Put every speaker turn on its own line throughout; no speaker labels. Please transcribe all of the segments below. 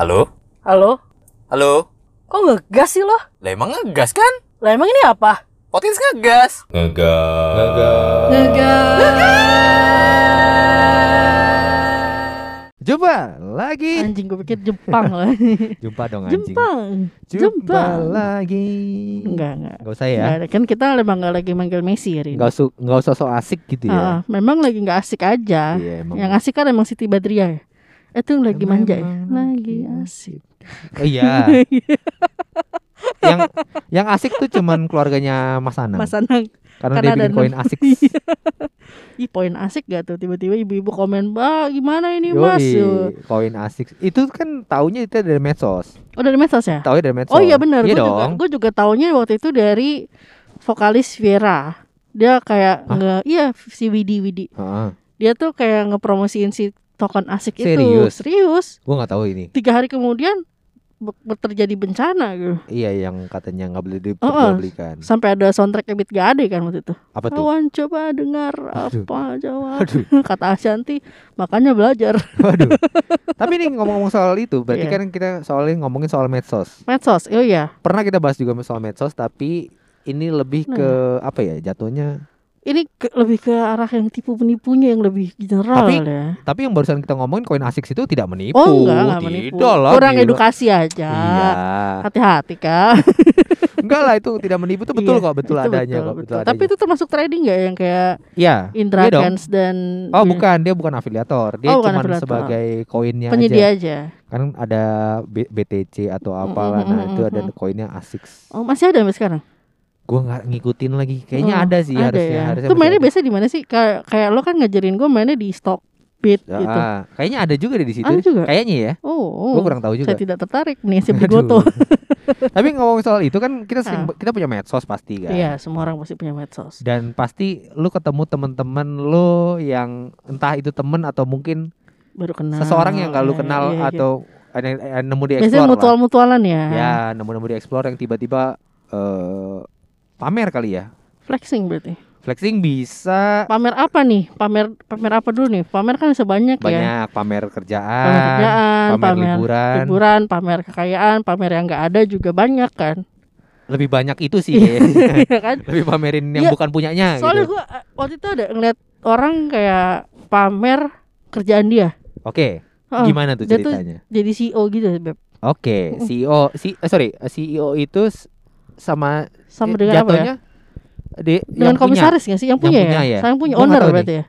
Halo?
Halo?
Halo?
Kok ngegas sih lo?
Lah emang ngegas kan?
Lah emang ini apa?
Potins ngegas. Ngegas.
Coba lagi.
Anjing gue pikir Jepang lah.
Jumpa dong anjing.
Jepang.
Jumpa
Jepang.
lagi.
Enggak, enggak.
Enggak usah ya.
Nggak ada. Kan kita memang nggak lagi manggil Messi hari ini.
Enggak usah enggak usah so asik gitu ya.
Ah, memang lagi nggak asik aja.
Iya, emang.
Yang asik kan emang Siti Badriah ya. Itu lagi manja ya? Lagi asik.
Oh iya. yang yang asik tuh cuman keluarganya Mas Anang.
Mas Anang.
karena,
karena
dia bikin koin asik.
Ih poin asik gak tuh tiba-tiba ibu-ibu komen bah gimana ini
Yoi,
mas
koin asik. Itu kan taunya itu dari medsos.
Oh dari medsos ya
Taunya dari medsos.
Oh iya benar
Iya
gue juga gue juga taunya waktu itu dari vokalis Viera dia kayak nge iya si Widi Widi
Heeh.
dia tuh kayak ngepromosiin si token asik
Serius?
itu serius
Gua nggak tahu ini.
tiga hari kemudian terjadi bencana gitu
Iya yang katanya nggak boleh
Oh, oh.
diperjualbelikan.
sampai ada soundtrack Ebit Gade kan waktu itu
Apa tuh?
kawan coba dengar
Aduh.
apa jawab
Aduh.
kata Ashanti makanya belajar
Waduh. Tapi nih ngomong-ngomong soal itu, berarti
Iya.
kan kita soalnya ngomongin soal medsos.
medsos oh iya
Pernah kita bahas juga soal medsos, tapi ini lebih
Nah.
ke apa ya? Jatuhnya.
Ini ke- lebih ke arah yang tipu penipunya yang lebih general
Tapi-
ya
Tapi yang barusan kita ngomongin koin asik itu tidak menipu.
Oh enggak, enggak menipu.
Tidak lah,
Kurang
gila.
edukasi aja.
Iya.
Hati-hati kak.
enggak lah itu tidak menipu itu betul
Iya,
kok, betul adanya
betul,
kok, betul
betul.
adanya.
Tapi itu termasuk trading nggak yang kayak
Iya. Iya
dan
Oh
dia-
bukan, dia bukan afiliator. Dia
Oh,
cuma sebagai koinnya
penyedia
aja.
aja.
Kan ada B- BTC atau apalah.
mm,
Nah,
mm,
itu
mm,
ada koinnya ASIC.
Oh masih ada sampai sekarang?
Gua nggak ngikutin lagi. Kayaknya
Oh,
ada sih
ada
harusnya.
ya.
harusnya
Itu mainnya biasa di mana sih? Kayak kayak lo kan ngajarin gue mainnya di Stockbit
Ah,
gitu.
kayaknya ada juga deh di situ.
Ada juga?
Kayaknya ya.
Oh,
Gua kurang tahu juga.
Saya tidak tertarik nih si. Bigoto.
Tapi ngomong soal itu kan kita sering
Ah.
kita punya medsos pasti kan.
Iya, semua orang pasti punya medsos.
Dan pasti lu ketemu temen-temen lu yang entah itu temen atau mungkin
Baru kenal.
seseorang yang gak lu
Iya,
kenal
iya, iya.
atau ada ada nemu di
Biasanya
explore lah.
mutual-mutualan ya.
Ya, nemu-nemu di explore yang tiba-tiba eh pamer kali ya.
Flexing berarti.
Flexing bisa
Pamer apa nih? Pamer pamer apa dulu nih? Pamer kan sebanyak ya.
banyak pamer kerjaan,
Pamer kerjaan,
pamer,
pamer
liburan.
liburan, pamer kekayaan, pamer yang nggak ada juga banyak kan.
Lebih banyak itu sih.
Iya kan?
Lebih pamerin yang
Iya.
bukan punyanya
Soalnya
gitu.
gua eh, waktu itu ada ngeliat orang kayak pamer kerjaan dia.
Oke,
Oh,
gimana tuh
dia tuh
ceritanya?
jadi CEO gitu, Beb.
Oke,
Mm.
CEO si eh, sorry, CEO itu sama
Sama dengan apa ya?
di
Dengan
yang
komisaris nggak sih? Yang punya,
punya
ya?
ya?
Saya punya
Gua
owner berarti ya?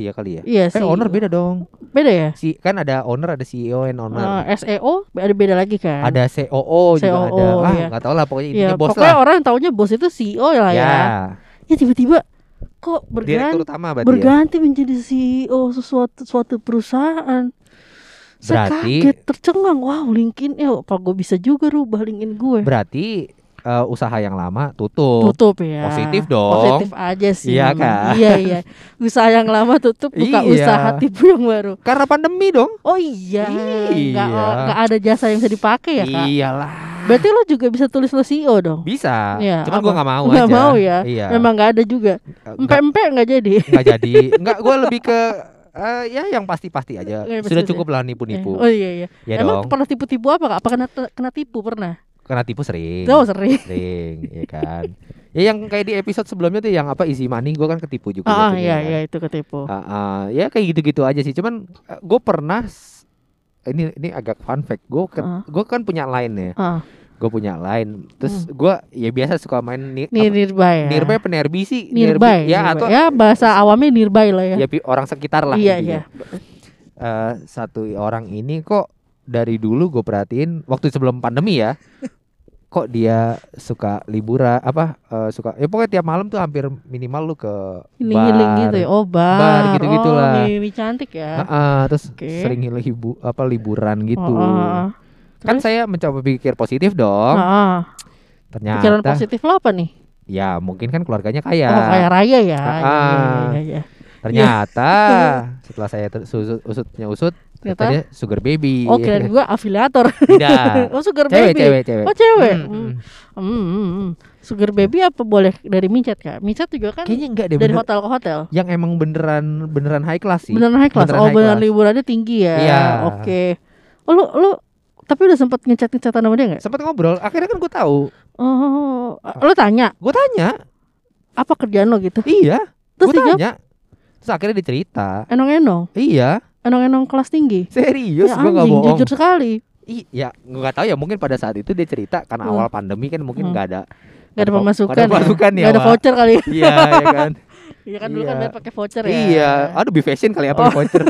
Iya kali ya.
Iya sih.
owner beda dong.
Beda ya?
Si kan ada owner, ada CEO and owner.
Eh, SEO ada beda lagi kan?
ada COO juga
COO,
ada. Ah,
iya.
nggak tahu lah pokoknya
Iya,
intinya bos
pokoknya
lah.
orang yang taunya bos itu CEO lah ya.
Ya,
Ya tiba-tiba kok berganti
direktur utama berarti ya.
berganti menjadi CEO sesuatu suatu perusahaan. Saya
Berarti-
kaget tercengang, wow LinkedIn, ya apa gue bisa juga rubah LinkedIn gue?
Berarti eh, usaha yang lama tutup.
Tutup ya.
Positif dong.
Positif aja sih.
Iya kan?
Iya iya. Usaha yang lama tutup, buka
Iya.
usaha tipu yang baru.
Karena pandemi dong.
Oh iya.
Iya.
nggak ada jasa yang bisa dipakai ya kak.
Iyalah.
Berarti lo juga bisa tulis lo CEO dong.
Bisa.
Iya,
Cuman gua nggak mau
Nggak
aja.
mau ya.
Iya.
Memang nggak ada juga.
Eh,
Empe-empe nggak jadi.
nggak jadi. Nggak, gue lebih ke eh, ya yang pasti-pasti aja.
Iya,
Sudah cukup lah nipu-nipu.
Oh iya iya.
Ya
Emang
dong.
pernah tipu-tipu apa kak? Apa kena kena tipu pernah?
Karena tipu sering.
Oh sering.
Sering, ya kan. Ya yang kayak di episode sebelumnya tuh yang apa easy money gue kan ketipu juga.
Ah
jatuhnya
iya
kan.
iya itu ketipu.
Ah, ah, ya kayak gitu-gitu aja sih. Cuman gue pernah ini ini agak fun fact. Gue
Ah.
gue kan punya line ya.
Ah,
Gue punya line. Terus
Hmm.
gue ya biasa suka main ni, apa,
nearby ya.
nearby apa nearby sih?
Nearby.
Ya
nearby.
atau
ya bahasa awamnya nearby lah ya.
ya orang sekitar lah.
iya iya.
Eh, satu orang ini kok dari dulu gue perhatiin waktu sebelum pandemi ya. Kok dia suka liburan apa eh, suka ya pokoknya tiap malam tuh hampir minimal lu ke
Healing
bar.
healing gitu ya. Oh bar.
Bar gitu-gitu
oh,
lah.
Mimi cantik ya.
Heeh, terus
Oke.
sering libu apa liburan gitu.
Oh, oh, oh.
Kan
Terus?
saya mencoba pikir positif dong.
Ah, ah.
Ternyata
Pikiran positif lo apa nih?
ya mungkin kan keluarganya kaya.
Oh kayak raya ya. Iya,
ah.
iya, iya, iya.
Ternyata setelah saya usut, usutnya usut
Ternyata?
dia sugar baby.
Oh kira gua afiliator.
Tidak.
oh sugar
cewek,
baby.
cewek, cewek.
Oh cewek.
Hmm,
Hmm.
hmm.
Sugar baby apa boleh dari micet kak? Micet juga kan
Kayaknya enggak deh
dari
bener-
hotel ke hotel.
yang emang beneran beneran high class sih.
Beneran high class.
Beneran
oh
high
beneran
class.
liburannya tinggi ya.
Iya.
Oke. Oh lu lu Tapi udah sempet ngechat-ngechatan sama dia nggak?
Sempet ngobrol, akhirnya kan gue tahu.
Oh, lo tanya
Gue tanya,
apa kerjaan lo gitu?
iya.
Terus
Gue tanya. Terus akhirnya dia cerita.
enong-enong,
Iya,
enong-enong kelas tinggi.
serius
ya
gue gak
anjing,
bohong.
jujur sekali.
Iya, gue gak tahu ya mungkin pada saat itu dia cerita karena
Hmm.
awal pandemi kan mungkin
Hmm.
nggak ada
Gak ada
Nggak ada
pemasukan,
nggak ada pemasukan ya,
Gak ada voucher kali.
Iya, ya kan.
Iya kan dulu kan
Iya.
bayar pakai voucher ya.
Iya, aduh be fashion kali apa
Oh.
voucher.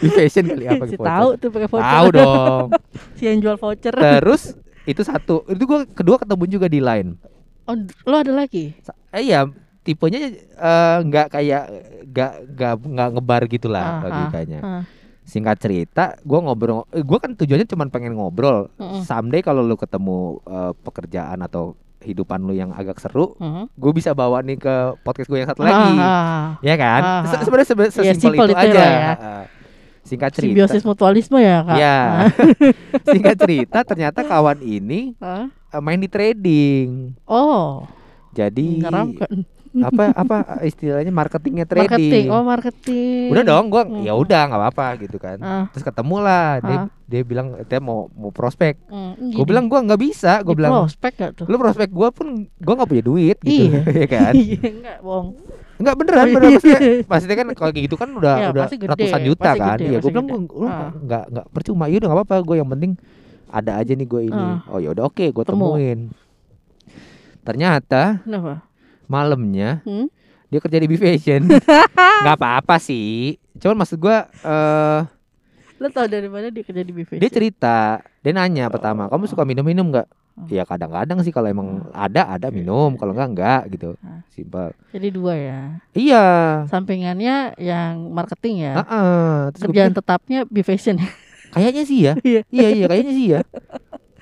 be fashion kali apa
si
voucher.
tahu tuh pakai voucher.
Tahu dong.
si yang jual voucher.
Terus itu satu, itu gue kedua ketemu juga di line.
Oh, lo ada lagi?
Sa- Eh, iya, tipenya eh, nggak kayak nggak nggak nggak ngebar gitulah
Ah, ah,
logikanya.
ah.
Singkat cerita, gue ngobrol, gue kan tujuannya cuma pengen ngobrol.
Mm-mm.
Someday kalau lu ketemu eh, pekerjaan atau hidupan lu yang agak seru, gue bisa bawa nih ke podcast gue yang satu lagi.
Ah, ah.
Ya kan?
Ah,
Se-
ah.
Sebenarnya sebe-
Iya,
sesimpel
simpel
itu
itu
aja.
ya.
Singkat cerita.
Simbiosis mutualisme ya kak?
Ya.
Ah.
Singkat cerita ternyata kawan ini
Ah.
eh, main di trading.
Oh,
Jadi
menyeramkan.
Apa apa istilahnya marketingnya trading.
Marketing, oh marketing.
Udah dong, gua
Hmm.
ya udah nggak apa-apa gitu kan.
Ah.
Terus ketemu lah, dia
Ah.
dia bilang dia mau mau prospek.
Hmm,
Gue bilang gua nggak bisa, gue bilang
prospek gak tuh?
lu prospek gua pun gua nggak punya duit gitu,
Iya.
ya kan?
Iya, enggak bohong.
Enggak beneran, beneran maksudnya maksudnya kan kalau kayak gitu kan udah
Ya,
udah
gede,
ratusan juta
pasti
kan.
gede,
Iya, gue bilang lu
Ah.
nggak nggak percuma, ya udah apa-apa, gue yang penting ada aja nih gue ini.
Ah.
Oh ya udah oke, gue
Temu.
temuin. Ternyata
Kenapa?
Malamnya
Hmm?
dia kerja di B Fashion. nggak apa-apa sih. Cuman maksud gue eh
Lo tau dari mana dia kerja di BVC?
dia cerita, dia nanya pertama, kamu suka minum-minum nggak?
Oh.
Ya kadang-kadang sih kalau emang ada ada minum, kalau enggak enggak gitu.
Ah.
Simpel.
Jadi dua ya.
Iya.
Sampingannya yang marketing ya.
Heeh. Terus gua
Kerjaan
pikir,
tetapnya BVation ya.
kayaknya sih ya.
Iya.
iya iya kayaknya sih ya.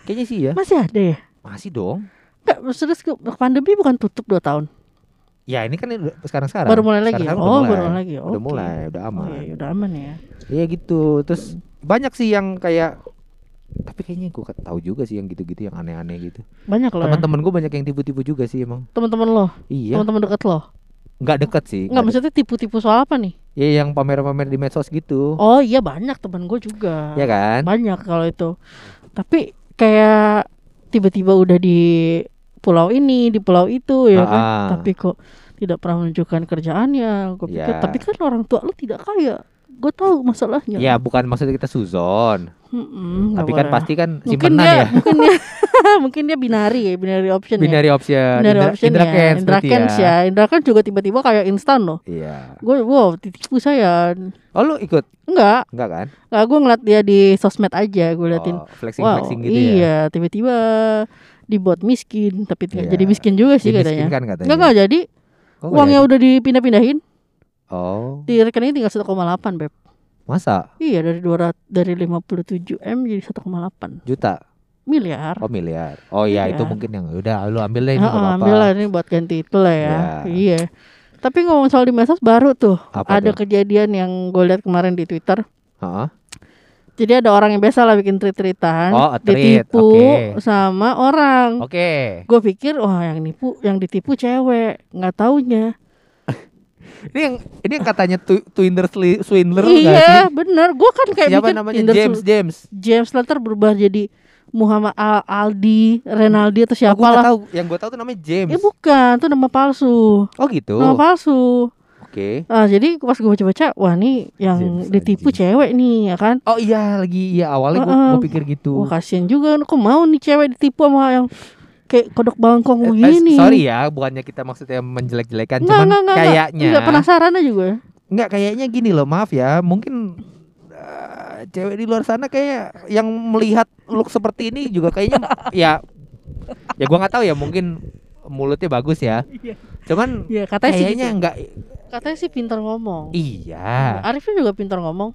Kayaknya sih ya.
Masih ada ya?
Masih dong.
Enggak, ke- pandemi bukan tutup 2 tahun.
Ya ini kan sekarang sekarang.
Baru mulai lagi.
Sekarang
Oh,
udah mulai.
baru mulai lagi.
Udah mulai, udah
Oh,
aman.
iya, udah aman ya.
Iya gitu. Terus banyak sih yang kayak tapi kayaknya gue tahu juga sih yang gitu-gitu yang aneh-aneh gitu.
Banyak loh. Ya.
Teman-teman gue banyak yang tipu-tipu juga sih emang.
Teman-teman lo,
Iya.
teman-teman dekat lo.
Nggak deket sih.
Enggak,
nggak
maksudnya tipu-tipu soal apa nih?
deket. Ya yang pamer-pamer di medsos gitu.
Oh iya banyak teman gue juga.
Ya kan?
Banyak kalau itu. Tapi kayak tiba-tiba udah di pulau ini, di pulau itu ya kan.
Ah.
Tapi kok tidak pernah menunjukkan kerjaannya. Gue pikir,
Ya.
tapi kan orang tua lu tidak kaya. Gue tahu masalahnya.
Ya bukan maksudnya kita suzon,
Mm-mm,
tapi kan
boleh.
pasti kan
mungkin
simpenan
dia,
ya.
mungkin dia, mungkin dia binari ya, binary option ya.
Binary option,
Binary
Indra,
option
Indra
ya. Indra Kens ya. Indra Kens juga tiba-tiba kayak instan loh.
Iya.
Gue wow, ditipu saya.
Oh lu ikut?
Enggak,
Enggak kan?
enggak gue ngeliat dia di sosmed aja, gue liatin.
Oh, flexing
wow,
flexing gitu ya.
iya, tiba-tiba dibuat miskin, tapi nggak
Iya.
jadi miskin juga sih katanya.
Dimiskinkan katanya.
Enggak enggak jadi,
Oh, nggak
uangnya udah dipindah-pindahin,
Oh,
di rekening tinggal 1,8 beb.
masa?
Iya dari 200 dari 57 m jadi 1,8
Juta?
miliar.
Oh miliar. Oh iya
Iya.
itu mungkin yang udah lu ambil deh ini nggak apa-apa.
ambil lah ini buat ganti itu lah ya.
Ya.
Iya. Tapi ngomong soal di medsos baru tuh
Apa
ada
tuh?
kejadian yang gue lihat kemarin di Twitter.
Heeh.
Jadi ada orang yang biasa lah bikin tweet-tweetan,
Oh,
ditipu
oke.
sama orang.
Oke.
Gue pikir wah yang nipu yang ditipu cewek, nggak taunya.
Ini yang ini yang katanya tu, Twinder swindler
iya,
sih?
bener. Gue kan kayak
Siapa
mikir
namanya
Tinder
James James.
James later berubah jadi Muhammad Al Aldi, Renaldi atau
Oh,
siapa
gua nggak
lah.
tahu. Yang gue tahu tuh namanya James.
Eh bukan, itu nama palsu.
Oh gitu.
Nama palsu.
Oke.
Ah, jadi pas gue baca-baca, wah nih yang
James
ditipu
anjing.
cewek nih ya kan.
Oh iya lagi iya awalnya gue
Heeh.
pikir gitu.
Wah kasihan juga, kok mau nih cewek ditipu sama yang kayak kodok bangkong
Eh, eh,
begini.
sorry ya, bukannya kita maksudnya menjelek-jelekan, cuman
enggak, enggak,
kayaknya
Enggak penasaran aja gue.
Enggak kayaknya gini loh, maaf ya, mungkin eh, cewek di luar sana kayak yang melihat look seperti ini juga kayaknya ya ya gua nggak tahu ya, mungkin mulutnya bagus ya.
Iya.
Cuman
katanya sih
kayaknya
gitu. Katanya sih pintar ngomong.
iya.
Arifnya juga pintar ngomong.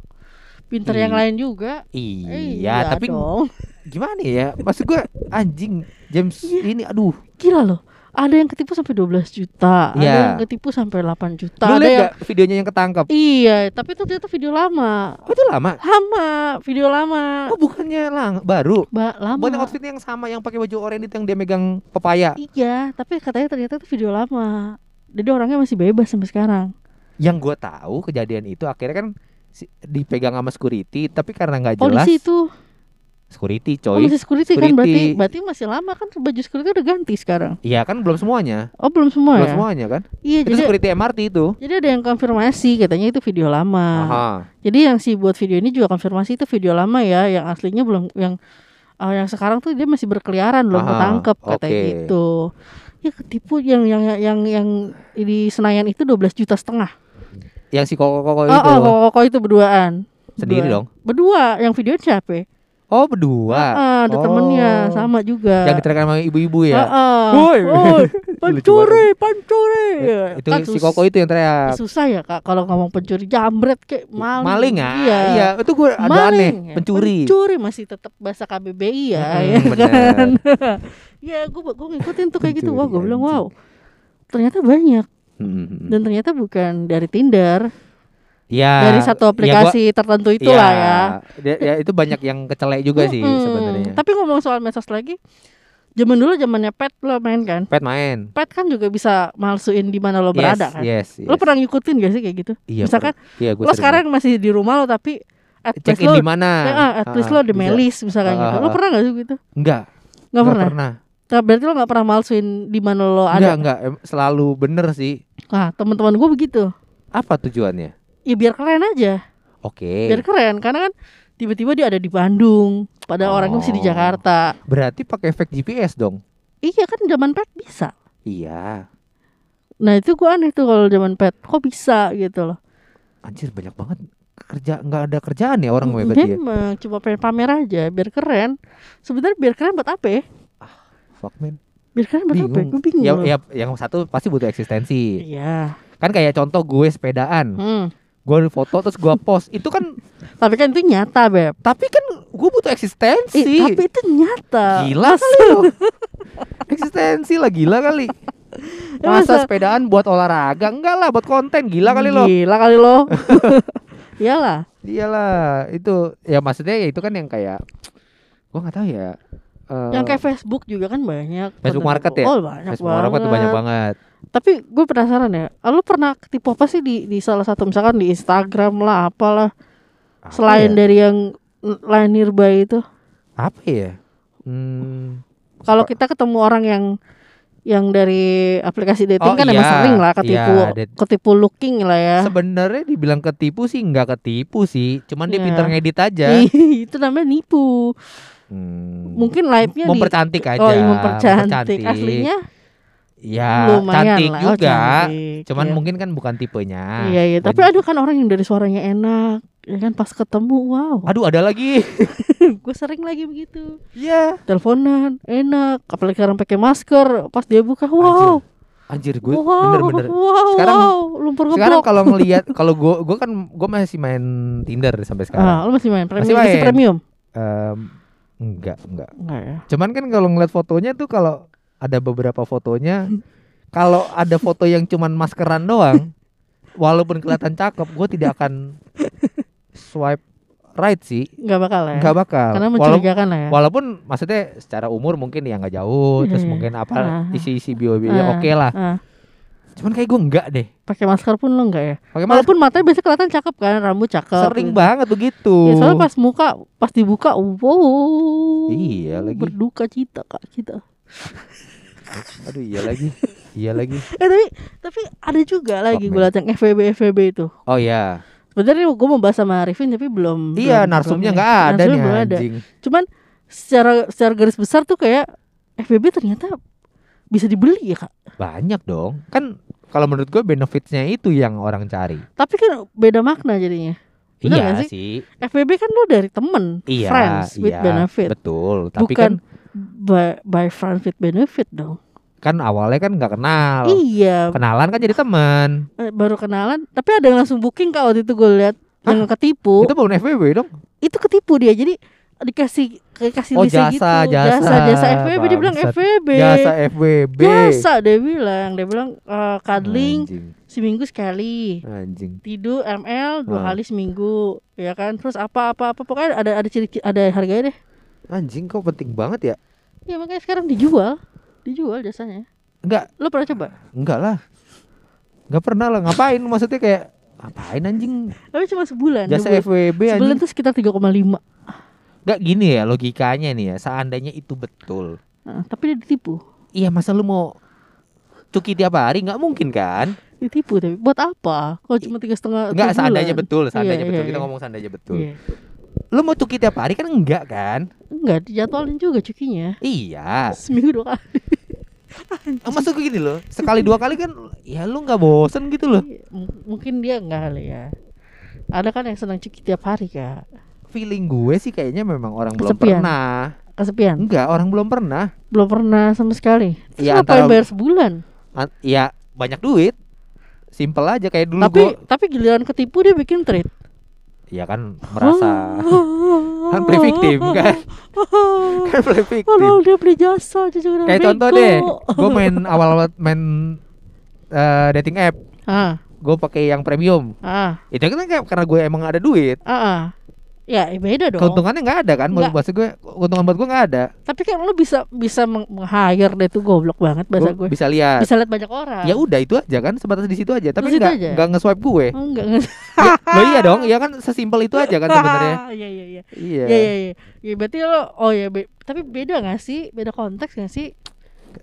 Pintar
Iya.
yang lain juga.
Iya, tapi
dong.
gimana ya? Maksud gua anjing James ini aduh.
Gila loh. Ada yang ketipu sampai 12 juta, ada
Iya.
yang ketipu sampai 8 juta,
Lu
ada yang
videonya yang ketangkap?
Iya, tapi itu ternyata video lama.
Oh, itu lama.
Lama, video lama.
Oh, bukannya lang baru.
Ba lama.
Bukan yang outfit yang sama yang pakai baju oranye itu yang dia megang pepaya.
Iya, tapi katanya ternyata itu video lama. Jadi orangnya masih bebas sampai sekarang.
Yang gue tahu kejadian itu akhirnya kan dipegang sama security tapi karena nggak jelas
polisi itu.
security
oh,
coy.
masih security, kan?
Security.
berarti berarti masih lama kan? Baju security udah ganti sekarang?
Iya kan belum semuanya.
Oh belum semua
belum
ya?
semuanya kan?
Iya
itu
jadi
security MRT itu.
Jadi ada yang konfirmasi katanya itu video lama.
Aha.
jadi yang si buat video ini juga konfirmasi itu video lama ya yang aslinya belum yang ah, yang sekarang tuh dia masih berkeliaran belum ketangkep katanya
oke.
gitu ya ketipu yang yang yang yang di Senayan itu 12 juta setengah.
Yang si koko koko
oh,
itu.
oh kok kok itu berduaan.
Sendiri
Berdua.
dong?
Berdua yang video siapa?
Oh berdua?
Ah, ada
Oh.
temennya sama juga.
Yang diteriakan sama ibu-ibu ya?
Ah.
Woi.
Pencuri pencuri. Ya,
itu
kan
si koko itu yang teriak.
Susah ya kak kalau ngomong pencuri. Jambret kayak maling.
Maling ya
iya,
iya itu gue ada aneh.
Ya.
pencuri.
Pencuri masih tetap bahasa KBBI ya
Mm-mm,
ya
bener.
kan ya gue gue ngikutin tuh kayak gitu. Wah gue
Pencuri,
bilang wow ternyata banyak.
Hmm.
dan ternyata bukan dari Tinder.
Ya
dari satu
ya gua-
aplikasi tertentu itulah ya.
Dia- ya itu banyak yang kecelek juga sih
Mm-mm.
sebenarnya.
Tapi ngomong soal medsos lagi zaman dulu zamannya pet lo main kan?
Pet main.
Pet kan juga bisa malsuin di mana lo
yes,
berada kan?
yes, yes.
lo pernah ngikutin gak sih kayak gitu?
Iya,
misalkan
iya,
lo
sering.
sekarang masih di rumah lo tapi at
check
least
in
lo
di mana?
Ya, at least
Ah,
lo di. Melis misalkan
Ah,
gitu. Lo
ah.
pernah gak sih gitu?
Enggak.
Nggak
enggak
pernah?
pernah
Nah, berarti lo nggak pernah malsuin di mana lo
enggak
ada
enggak em- selalu bener sih.
Ah teman-teman gue begitu.
Apa tujuannya?
Ya biar keren aja.
Oke.
Biar keren karena kan tiba-tiba dia ada di Bandung pada orangnya masih di
Oh.
Jakarta.
Berarti pakai efek GPS dong?
Iya kan zaman pet bisa.
Iya.
Nah itu gue aneh tuh kalau zaman pet. Kok bisa gitu loh.
Anjir banyak banget kerja nggak ada kerjaan ya orang berarti ya
memang cuma pengen pamer aja biar keren. Sebenarnya biar keren buat apa ya
fuck man.
Biar apa ya?
bingung.
Gue bingung
ya, ya yang satu pasti butuh eksistensi.
Iya.
kan kayak contoh gue sepedaan.
Hmm.
gue foto terus gue post. Itu kan
Tapi kan itu nyata, Beb.
tapi kan gue butuh eksistensi.
Eh, tapi itu nyata.
gila kali lo eksistensi lah gila kali.
Ya,
masa
masa-
sepedaan buat olahraga? Enggak lah buat konten. Gila kali lo.
Gila kali lo. Iyalah.
iyalah itu ya maksudnya ya itu kan yang kayak gue nggak tahu ya eh,
Yang kayak Facebook juga kan banyak.
Facebook Market ya?
Oh, banyak
Facebook
banget.
Market tuh banyak banget
Tapi gue penasaran ya. Lu pernah ketipu apa sih di di salah satu misalkan di Instagram lah apalah
Apa
selain
ya?
dari yang lain nearby itu.
apa ya hmm,
Kalau kita ketemu orang yang yang dari aplikasi dating
Oh,
kan emang
iya.
sering lah ketipu
Iya,
ketipu looking lah ya.
sebenarnya dibilang ketipu sih nggak ketipu sih cuman dia
Iya.
pintar ngedit aja
itu namanya nipu.
Hmm,
Mungkin live-nya di
mempercantik aja
Oh, iya, mempercantik. Aslinya
ya
lumayan
cantik
lah. Oh,
juga
cantik,
cuman
iya.
mungkin kan bukan tipenya
Iya, iya. Tapi ada kan orang yang dari suaranya enak, ya kan pas ketemu, wow.
aduh ada lagi
gue sering lagi begitu.
Iya
Teleponan enak, apalagi sekarang pakai masker, pas dia buka, wow.
anjir gue
wow,
bener-bener
wow,
Sekarang-
wow, lumpur
sekarang kalau ngelihat kalau gue gue kan gue masih main Tinder sampai sekarang
Ah, lu masih main premium,
Masih
masih,
main.
premium?
Em, enggak enggak
Enggak ya.
cuman kan kalau ngeliat fotonya tuh kalau ada beberapa fotonya kalau ada foto yang cuman maskeran doang walaupun kelihatan cakep gue tidak akan swipe right sih
Enggak bakal ya.
nggak bakal
Karena
Walau-
mencurigakan lah ya.
walaupun maksudnya secara umur mungkin ya nggak jauh terus
iya.
mungkin apa
Ah.
isi-isi bio-bio
Ah,
oke lah
ah.
Cuman kayak gue enggak deh
Pakai masker pun lo enggak ya.
pakai masker
Walaupun matanya biasanya kelihatan cakep kan, rambut cakep.
sering banget begitu
Ya, soalnya pas muka, pas dibuka, wow.
Iya, lagi.
Berduka cita kak kita.
aduh iya lagi iya lagi
Eh tapi tapi ada juga lagi gue liat yang FVB FVB itu.
oh ya
Sebenarnya gue mau bahas sama Arifin tapi belum.
iya
belum-
narsumnya nggak ada
Narsumnya
nih
ada.
anjing
Cuman secara secara garis besar tuh kayak FVB ternyata bisa dibeli ya kak.
banyak dong kan kalau menurut gue benefitsnya itu yang orang cari.
Tapi kan beda makna jadinya. Bener
iya
sih?
sih.
FVB kan lo dari temen,
iya
friends with
iya,
benefit,
betul. Tapi
bukan
kan
by, by friends with benefit dong.
kan awalnya kan nggak kenal.
Iya,
kenalan kan jadi teman
eh, baru kenalan. Tapi ada yang langsung booking kak waktu itu gue lihat. Yang ketipu.
itu bukan FWB dong?
Itu ketipu dia. Jadi dikasih dikasih
Oh, jasa,
gitu
jasa.
jasa jasa FVB dia bilang. FVB
jasa FWB
jasa dia bilang dia bilang eh, cuddling
anjing
seminggu sekali
anjing
tidur ML dua
Ah.
kali seminggu ya kan terus apa apa apa pokoknya ada ada ciri ada harganya deh
anjing kok penting banget ya
ya makanya sekarang dijual dijual jasanya
enggak
lo pernah coba
enggak lah nggak pernah lah ngapain maksudnya kayak Apain anjing?
Tapi cuma sebulan.
Jasa
sebulan.
FWB
Sebulan
anjing.
tuh sekitar 3,5.
Gak gini ya logikanya nih ya. Seandainya itu betul.
Nah, tapi dia ditipu.
Iya masa lu mau cuki tiap hari nggak mungkin kan?
Ditipu tapi buat apa? Kalau cuma tiga setengah
Enggak
sebulan.
seandainya betul, seandainya
Iya,
betul.
iya,
Kita
iya.
ngomong seandainya betul.
Iya.
Lu mau cuki tiap hari kan enggak kan?
Enggak, dijadwalin juga cukinya.
Iya.
Seminggu dua kali.
Maksud gue gini loh, sekali dua kali kan ya lu nggak bosen gitu loh.
Iya, M- mungkin dia enggak kali ya. Ada kan yang senang cuki tiap hari kak.
Feeling gue sih kayaknya memang orang belum
Kesepian.
pernah.
Kesepian.
Enggak, orang belum pernah.
Belum pernah sama sekali. Terus
Iya,
ngapain
antara-
bayar sebulan?
An- Ya banyak duit. Simple aja kayak dulu
tapi
gue
tapi giliran ketipu dia bikin trade.
ya kan merasa kan play victim kan. kan play victim.
Padahal dia beli jasa
Kayak contoh deh, gue main awal-awal main eh, dating app,
Ah,
gue pakai yang premium.
ah,
Itu kan kayak karena gue emang ada duit.
ah, ah. Ya, eh, beda dong.
Keuntungannya nggak ada kan?
Nggak.
Maksud gue keuntungan buat gue nggak ada.
Tapi kan lu bisa bisa meng- meng-hire deh tuh goblok banget bahasa
Gue bisa lihat.
Bisa lihat banyak orang.
Ya udah itu aja kan sebatas di situ aja. Tapi nggak nggak nge-swipe gue.
Oh, enggak enggak.
ya, lo iya dong, ya kan sesimpel itu aja kan sebenarnya.
Iya iya iya.
Iya.
Iya iya iya. Ya berarti lo oh ya be- tapi beda gak sih? Beda konteks gak sih?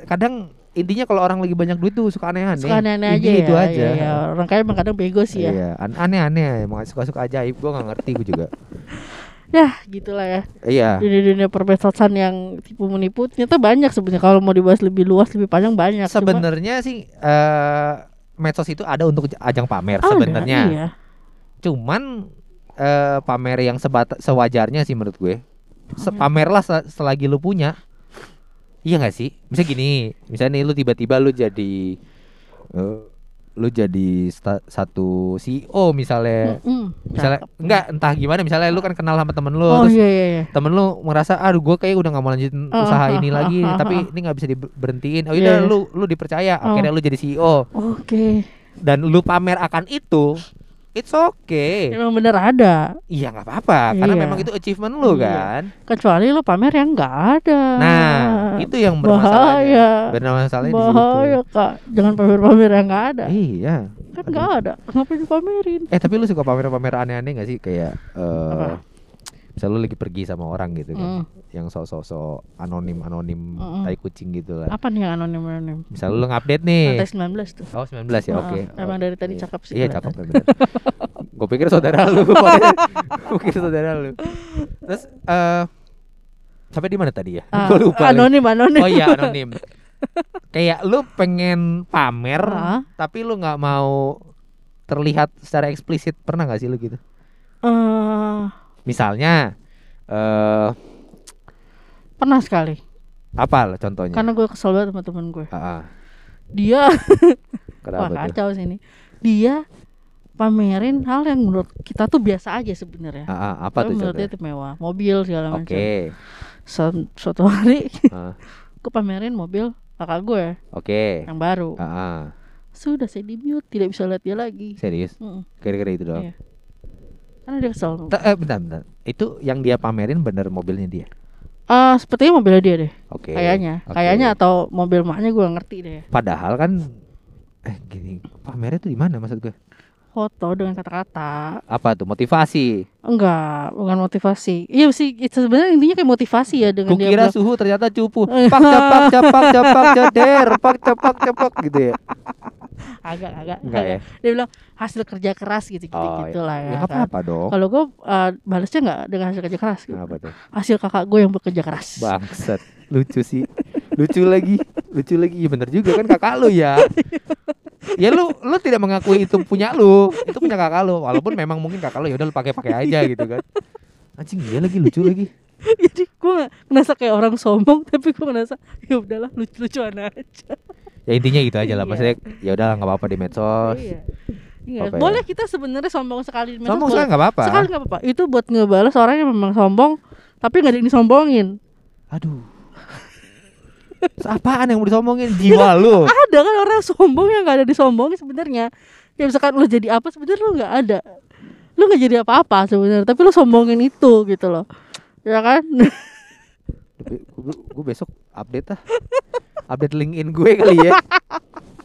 Kadang intinya kalau orang lagi banyak duit tuh suka aneh-aneh.
Suka aneh-aneh aja
Intinya
ya.
itu aja.
Iya, iya. Orang kaya emang kadang bego sih ya.
Iya, an- aneh-aneh, emang suka-suka ajaib. Gue nggak ngerti gue juga.
Ya, gitulah ya.
Iya.
Dunia-dunia perbesosan yang tipu menipu ternyata banyak sebenarnya kalau mau dibahas lebih luas lebih panjang banyak. Cuma
Sebenarnya sih eh medsos itu ada untuk ajang pamer sebenarnya.
Iya.
Cuman eh pamer yang sebata, sewajarnya sih menurut gue. Se
Hmm.
pamerlah se- selagi lu punya. Iya gak sih? Bisa gini, misalnya nih lu tiba-tiba lu jadi eh, lu jadi satu CEO misalnya.
Mm-mm,
Misalnya
cakep.
enggak entah gimana misalnya lu kan kenal sama temen lu
Oh
terus
iya iya iya.
temen lu merasa aduh gue kayak udah nggak mau lanjutin
Ah,
usaha
ah,
ini
ah,
lagi
ah,
tapi ini nggak bisa diberhentiin oh
Iya,
udah
iya.
lu lu dipercaya akhirnya lu jadi CEO
Oke.
dan lu pamer akan itu it's okay
Emang bener ada.
iya nggak apa-apa karena
Iya.
memang itu achievement lu
Iya.
kan
Kecuali lo pamer yang nggak ada.
nah itu yang
bahaya.
bermasalahnya bermasalahnya di situ
Bahaya kak. Jangan pamer-pamer yang nggak ada.
iya
Kan nggak ada. Ngapain dipamerin?
eh tapi lu suka pamer-pamer aneh-aneh gak sih kayak eh
Apa?
Misal lu lagi pergi sama orang gitu kan
Mm.
yang sok-sok anonim anonim
Mm-mm.
tai kucing gitu lah
Apa nih yang anonim-anonim?
misal lu ngupdate nih
Lantai 19 tuh.
Oh 19 ya, oke.
emang
Oh,
dari tadi
iya.
cakep sih
Iya cakep bener. Gue pikir saudara lu. Gue pikir saudara lu. Terus eh sampai di mana tadi ya?
Ah,
Gue lupa. lagi.
Anonim, anonim.
Oh iya anonim. Kayak lu pengen pamer,
Ah.
tapi lu nggak mau terlihat secara eksplisit. Pernah nggak sih lu gitu?
Eh,
Misalnya, eh
pernah sekali.
apa lah contohnya?
Karena gue kesel banget sama temen gue.
Ah, ah.
Dia wah
tuh?
kacau sih ini. Dia pamerin hal yang menurut kita tuh biasa aja sebenarnya.
Ah, apa
Tapi
tuh
menurut dia itu mewah, mobil segala
Oke.
macam. Su- Suatu hari
Ah,
gue pamerin mobil kakak gue
Oke.
yang baru.
Ah, ah.
Sudah saya di mute, tidak bisa lihat dia lagi.
Serius?
Mm-mm.
Kira-kira itu doang.
Iya. Karena dia kesel.
Ta- eh, bentar, bentar. Itu yang dia pamerin bener mobilnya dia.
Ah, sepertinya mobilnya dia deh.
Oke.
Kayaknya,
oke.
kayaknya atau mobil maknya gue ngerti deh.
Padahal kan eh gini, pamernya tuh di mana maksud gue?
Foto dengan kata-kata.
Apa tuh motivasi?
Enggak, bukan motivasi. Iya sih, itu sebenarnya intinya kayak motivasi ya dengan dia
Kukira
bilang,
suhu ternyata cupu. Pak capak capak capak jader, pak capak capak gitu ya.
agak agak
Enggak ya?
Dia bilang hasil kerja keras gitu gitu
Oh,
gitu lah
Ya
ya.
enggak
kan.
apa-apa dong.
Kalau gue uh, balasnya nggak dengan hasil kerja keras, gitu.
Kenapa tuh?
hasil kakak gue yang bekerja keras.
Bangsat. Lucu sih. Lucu lagi. Lucu lagi. Iya bener juga kan kakak lu ya. Ya lu lu tidak mengakui itu punya lu. Itu punya kakak lu. Walaupun memang mungkin kakak lu ya udah lu pakai-pakai aja gitu kan. Anjing dia lagi lucu lagi.
Jadi gue ngerasa kayak orang sombong, tapi gue ngerasa ya udahlah lucu-lucuan aja.
Ya intinya gitu aja lah.
Iya.
Maksudnya ya udah nggak apa-apa di medsos.
Iya. Iya,
ya?
boleh kita sebenarnya sombong sekali di medsos,
Sombong sekali nggak apa-apa.
Sekali nggak apa-apa. Itu buat ngebalas orang yang memang sombong, tapi nggak ada yang disombongin.
Aduh. Terus Apaan yang mau disombongin jiwa lu?
Ada kan orang sombong yang nggak ada disombongin sebenarnya. Ya misalkan lu jadi apa sebenarnya lu nggak ada. Lu nggak jadi apa-apa sebenarnya, tapi lu sombongin itu gitu loh. Ya kan?
Gue besok update ah. Update LinkedIn gue kali ya.